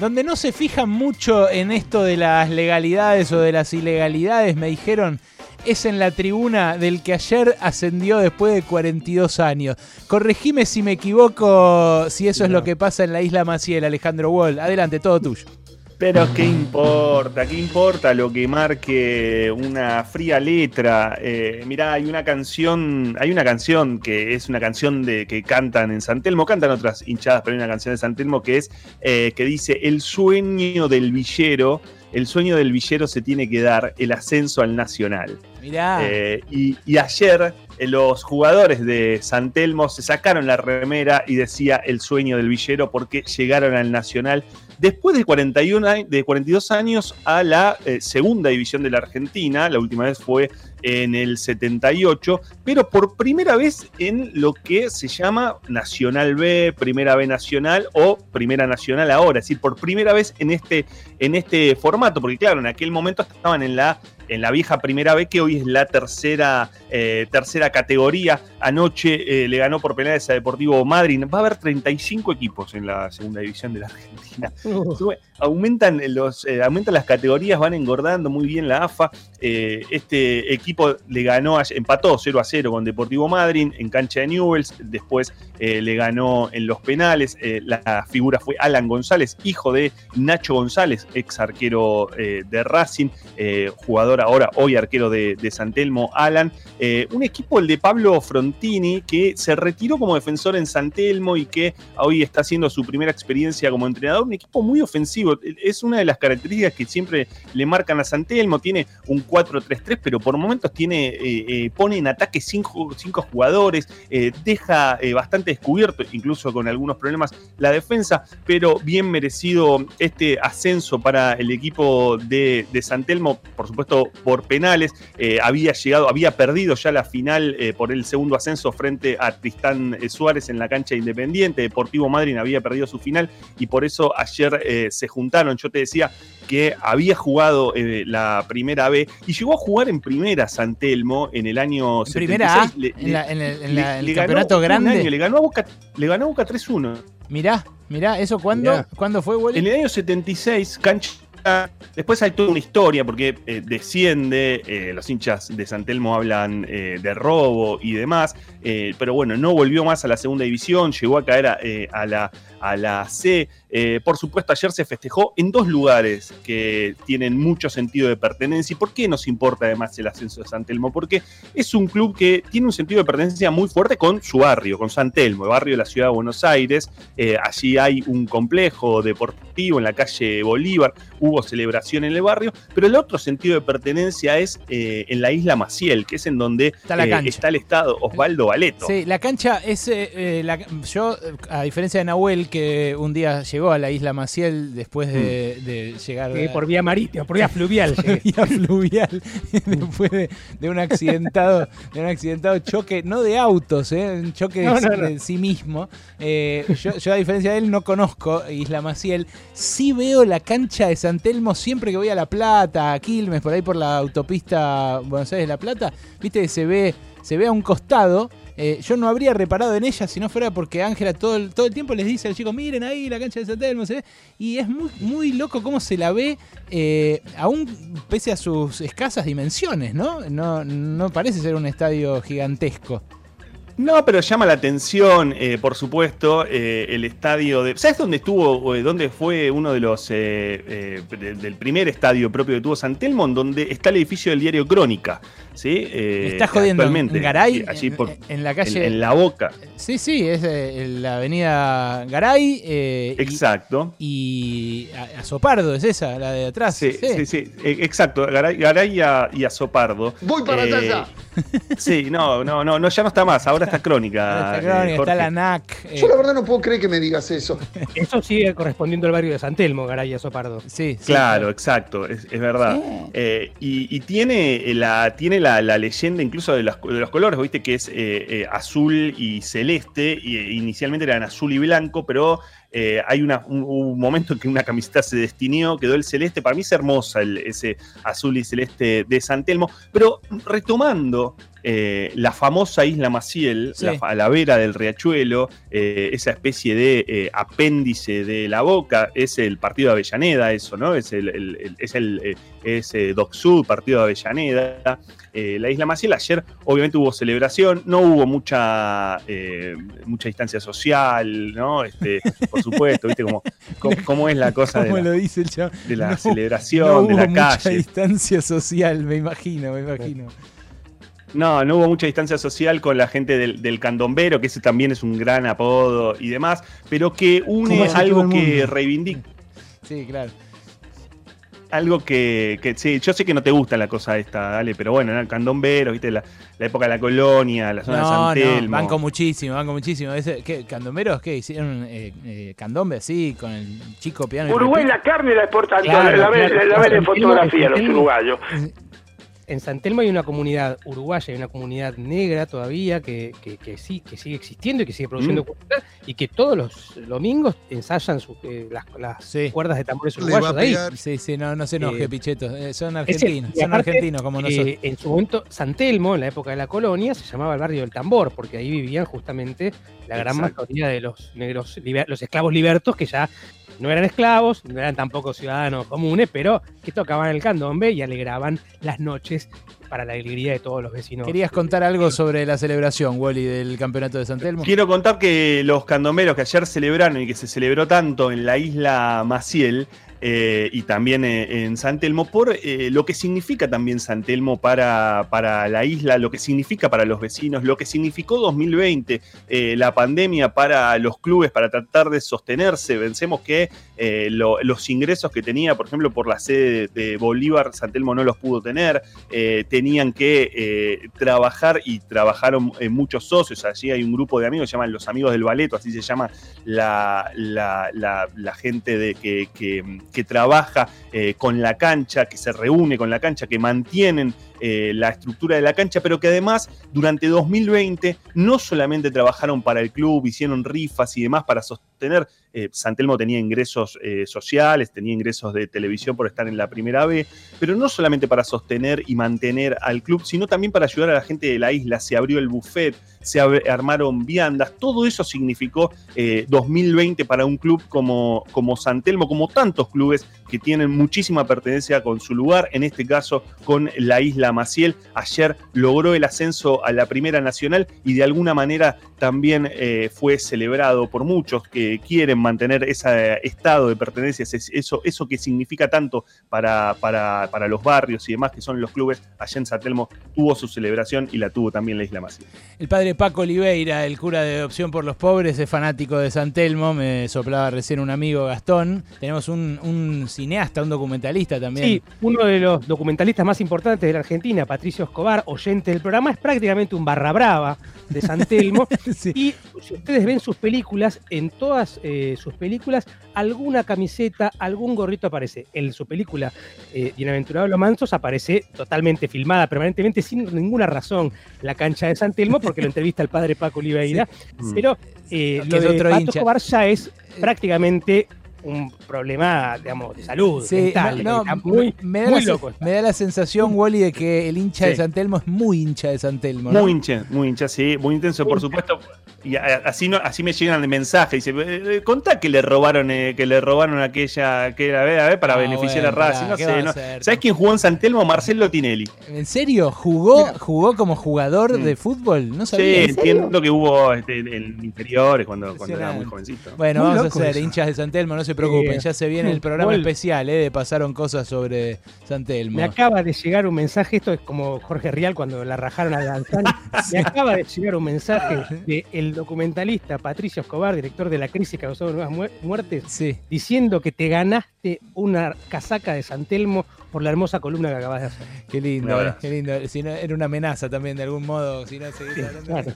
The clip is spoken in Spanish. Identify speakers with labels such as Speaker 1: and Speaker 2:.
Speaker 1: donde no se fijan mucho en esto de las legalidades o de las ilegalidades, me dijeron, es en la tribuna del que ayer ascendió después de 42 años. Corregime si me equivoco, si eso es lo que pasa en la isla Maciel, Alejandro Wall. Adelante, todo tuyo.
Speaker 2: Pero qué importa, qué importa lo que marque una fría letra. Eh, mirá, hay una canción, hay una canción que es una canción de que cantan en San Telmo, cantan otras hinchadas, pero hay una canción de San Telmo que es eh, que dice el sueño del villero el sueño del villero se tiene que dar el ascenso al Nacional.
Speaker 1: Mirá.
Speaker 2: Eh, y, ayer eh, los jugadores de San Telmo se sacaron la remera y decía el sueño del villero porque llegaron al Nacional después de, 41, de 42 años a la eh, segunda división de la Argentina. La última vez fue en el 78, pero por primera vez en lo que se llama Nacional B, Primera B Nacional o Primera Nacional ahora, es decir, por primera vez en este, en este formato, porque claro, en aquel momento estaban en la en la vieja primera B, que hoy es la tercera, eh, tercera categoría. Anoche eh, le ganó por penales a Deportivo Madrid. Va a haber 35 equipos en la segunda división de la Argentina. Aumentan, los, eh, aumentan las categorías, van engordando muy bien la AFA. este equipo le ganó, empató 0 a 0 con Deportivo Madrid en cancha de Newells. Después le ganó en los penales. la figura fue Alan González, hijo de Nacho González, ex arquero de Racing, jugador ahora hoy arquero de, de San Telmo, Alan. Eh, un equipo, el de Pablo Frontini, que se retiró como defensor en San Telmo y que hoy está haciendo su primera experiencia como entrenador. Un equipo muy ofensivo. Es una de las características que siempre le marcan a San Telmo. Tiene un 4-3-3, pero por momentos tiene, eh, eh, pone en ataque cinco, cinco jugadores, deja bastante descubierto, incluso con algunos problemas, la defensa, pero bien merecido este ascenso para el equipo de, de San Telmo. Por supuesto, por penales. Eh, había llegado, había perdido ya la final eh, por el segundo ascenso frente a Tristán eh, Suárez en la cancha Independiente. Deportivo Madrid había perdido su final y por eso ayer se juntaron. Yo te decía que había jugado la primera B y llegó a jugar en primera San Telmo en el año
Speaker 1: ¿En Primera A, en, el, campeonato grande.
Speaker 2: le ganó a Boca, le ganó a Boca 3-1.
Speaker 1: Mirá, mirá, ¿eso cuándo, ¿cuándo fue,
Speaker 2: En el año 76, cancha Después hay toda una historia porque eh, desciende, eh, los hinchas de San Telmo hablan eh, de robo y demás, pero bueno, no volvió más a la segunda división, llegó a caer a, la, a la C. por supuesto, ayer se festejó en dos lugares que tienen mucho sentido de pertenencia. ¿Y por qué nos importa además el ascenso de San Telmo? Porque es un club que tiene un sentido de pertenencia muy fuerte con su barrio, con San Telmo, el barrio de la ciudad de Buenos Aires. allí hay un complejo deportivo en la calle Bolívar hubo celebración en el barrio, pero el otro sentido de pertenencia es eh, en la isla Maciel, que es en donde está, eh, el estado Osvaldo Valeto.
Speaker 1: Sí, la cancha es, eh, yo, a diferencia de Nahuel, que un día llegó a la isla Maciel después de, mm. llegar...
Speaker 3: por vía marítima, por vía fluvial.
Speaker 1: vía fluvial, después de, un accidentado, de un accidentado choque, no de autos, un choque de, sí mismo. yo, yo, a diferencia de él, no conozco Isla Maciel, sí veo la cancha de Telmo siempre que voy a La Plata, a Quilmes, por ahí por la autopista Buenos Aires-La Plata, viste que se ve, se ve a un costado. Eh, yo no habría reparado en ella si no fuera porque Ángela todo el, todo el tiempo les dice a los chicos, miren ahí la cancha de San Telmo, y es muy, muy loco cómo se la ve, eh, aún pese a sus escasas dimensiones, ¿no? ¿no? No parece ser un estadio gigantesco.
Speaker 2: No, pero llama la atención, eh, por supuesto, eh, el estadio de. ¿Sabes dónde estuvo, dónde fue uno de los. Eh, del primer estadio propio que tuvo San Telmo, donde está el edificio del diario Crónica? ¿sí?
Speaker 1: está jodiendo en Garay,
Speaker 2: allí por, en, la calle. En, la boca.
Speaker 1: Sí, sí, es la avenida Garay.
Speaker 2: exacto.
Speaker 1: Y, Azopardo, es esa, la de atrás.
Speaker 2: Sí, sí, sí, exacto. Garay, Garay y, Azopardo.
Speaker 4: Voy para allá.
Speaker 2: Sí, no, no, no, no, ya no está más. Ahora está crónica.
Speaker 1: Está crónica, está la NAC.
Speaker 4: Yo la verdad no puedo creer que me digas eso.
Speaker 3: Eso sigue correspondiendo al barrio de San Telmo, Garay y Azopardo.
Speaker 2: Sí, Claro, exacto, es, verdad. y, tiene la, tiene la, leyenda incluso de los, colores, viste que es eh, eh, azul y celeste, y, inicialmente eran azul y blanco, pero eh, hay un, momento en que una camiseta se destinió, quedó el celeste. Para mí es hermosa ese azul y celeste de San Telmo. Pero retomando eh, la famosa isla Maciel,
Speaker 1: Sí.
Speaker 2: la, fa- a la vera del riachuelo, eh, esa especie de eh, apéndice de la boca, es el partido de Avellaneda, eso, ¿no? Es el, el- el- es el es, Doc Sud, partido de Avellaneda. La isla Maciel, ayer obviamente hubo celebración, no hubo mucha, mucha distancia social, ¿no? Este, por supuesto, ¿viste cómo, cómo, cómo es la cosa de
Speaker 1: Como
Speaker 2: la,
Speaker 1: dice
Speaker 2: de la
Speaker 1: No-
Speaker 2: celebración,
Speaker 1: no
Speaker 2: de la
Speaker 1: mucha
Speaker 2: calle?
Speaker 1: distancia social, me imagino, me imagino.
Speaker 2: No, no hubo mucha distancia social con la gente del, del candombero, que ese también es un gran apodo y demás, pero que une algo que reivindica,
Speaker 1: Sí, claro.
Speaker 2: algo que, que sí, yo sé que no te gusta la cosa esta, dale, pero bueno, ¿no? el candombero, viste, la, la época de la colonia, la zona de San
Speaker 1: no,
Speaker 2: Telmo.
Speaker 1: banco muchísimo, banco muchísimo. Ese, ¿qué, ¿Candomberos qué? ¿Hicieron eh, eh, candombe así, con el chico piano?
Speaker 5: Uruguay la carne la exportan
Speaker 3: Claro,
Speaker 5: toda, la ven,
Speaker 3: claro.
Speaker 5: la ven en fotografía los uruguayos.
Speaker 3: En San Telmo hay una comunidad uruguaya y una comunidad negra todavía que, que, que sí, que sigue existiendo y que sigue produciendo
Speaker 2: Mm.
Speaker 3: cultura y que todos los domingos ensayan sus, eh, las, las
Speaker 1: Sí.
Speaker 3: cuerdas de tambores uruguayos ahí.
Speaker 1: Sí, sí, no, no se enoje,
Speaker 3: Eh,
Speaker 1: Pichetto. Eh, son
Speaker 3: Ese-
Speaker 1: argentinos, son
Speaker 3: aparte,
Speaker 1: argentinos como nosotros.
Speaker 3: eh, en su momento, San Telmo, en la época de la colonia, se llamaba el barrio del tambor, porque ahí vivían justamente la gran
Speaker 2: Exacto.
Speaker 3: mayoría de los negros, liber- los esclavos libertos, que ya no eran esclavos, no eran tampoco ciudadanos comunes, pero que tocaban el candombe y alegraban las noches para la alegría de todos los vecinos.
Speaker 1: Querías contar algo sobre la celebración, Wally, del campeonato de San Telmo.
Speaker 2: Quiero contar que los candomberos que ayer celebraron y que se celebró tanto en la isla Maciel eh, y también eh, en San Telmo, por eh, lo que significa también San Telmo para, para la isla, lo que significa para los vecinos, lo que significó 2020, eh, la pandemia para los clubes, para tratar de sostenerse. Pensemos que lo- los ingresos que tenía, por ejemplo, por la sede de, Bolívar, San Telmo no los pudo tener, tenían que trabajar y trabajaron muchos socios. Allí hay un grupo de amigos, se llaman los amigos del Baleto, así se llama la, la- la- gente de, que- que trabaja eh, con la cancha, que se reúne con la cancha, que mantienen eh, la estructura de la cancha, pero que además durante 2020 no solamente trabajaron para el club, hicieron rifas y demás para sostener. Eh, San Telmo tenía ingresos eh, sociales, tenía ingresos de televisión por estar en la primera B, pero no solamente para sostener y mantener al club, sino también para ayudar a la gente de la isla. Se abrió el buffet, se armaron viandas, todo eso significó eh, 2020 para un club como, como San Telmo, como tantos clubes que tienen muchísima pertenencia con su lugar, en este caso con la isla Maciel. Ayer logró el ascenso a la Primera Nacional y de alguna manera también eh, fue celebrado por muchos que quieren mantener ese estado de pertenencia, eso, eso que significa tanto para, para, para los barrios y demás que son los clubes. Allá en San Telmo tuvo su celebración y la tuvo también la isla Maciel.
Speaker 1: El padre Paco Oliveira, el cura de adopción por los pobres, es fanático de San Telmo. Me soplaba recién un amigo Gastón. Tenemos un, un cineasta, un documentalista también.
Speaker 3: Sí, uno de los documentalistas más importantes de la Argentina, Patricio Escobar, oyente del programa, es prácticamente un barra brava de San Telmo.
Speaker 1: Sí.
Speaker 3: Y si ustedes ven sus películas, en todas eh, sus películas, alguna camiseta, algún gorrito aparece. En su película eh, Bienaventurado los Mansos aparece totalmente filmada permanentemente sin ninguna razón la cancha de San Telmo porque lo entrevista el padre Paco Oliveira. Pero eh, lo de
Speaker 1: otro
Speaker 3: Pato. Escobar ya es prácticamente un problema, digamos, de salud
Speaker 1: Sí,
Speaker 3: mental.
Speaker 1: no,
Speaker 3: Está
Speaker 1: no,
Speaker 3: muy,
Speaker 1: me, da
Speaker 3: muy
Speaker 1: la,
Speaker 3: loco.
Speaker 1: me da la sensación, Wally, de que el hincha de
Speaker 2: Sí.
Speaker 1: San Telmo es muy hincha de San Telmo. ¿no?
Speaker 2: Muy hincha, muy hincha, sí, muy intenso, por supuesto. Y así no, así me llegan de mensajes. Dice, eh, eh, contá que le robaron, eh, que le robaron aquella, que era, a ver, a ver, para
Speaker 1: Ah,
Speaker 2: beneficiar
Speaker 1: bueno,
Speaker 2: a Racing. No
Speaker 1: ¿qué
Speaker 2: sé, no-? ¿Sabes quién jugó en San Telmo? Marcelo Tinelli.
Speaker 1: ¿En serio? ¿Jugó, jugó como jugador
Speaker 2: Mm.
Speaker 1: de fútbol? No
Speaker 2: Sí,
Speaker 1: sabía.
Speaker 2: entiendo que hubo este, en inferiores cuando, cuando era muy jovencito.
Speaker 1: Bueno,
Speaker 3: Muy
Speaker 1: vamos a
Speaker 3: eso.
Speaker 1: hinchas de San Telmo, no se preocupen.
Speaker 3: Eh,
Speaker 1: ya se viene el programa especial, ¿eh? De pasaron cosas sobre San Telmo.
Speaker 3: Me acaba de llegar un mensaje, esto es como Jorge Rial cuando la rajaron a Danzani. Me acaba de llegar un mensaje del documentalista Patricio Escobar, director de La Crisis que causó nuevas mu- muertes,
Speaker 1: Sí.
Speaker 3: diciendo que te ganaste una casaca de San Telmo por la hermosa columna que acabas de hacer.
Speaker 1: Qué lindo, eh, qué lindo. Si no, era una amenaza también de algún modo, si no seguís hablando.
Speaker 3: Claro.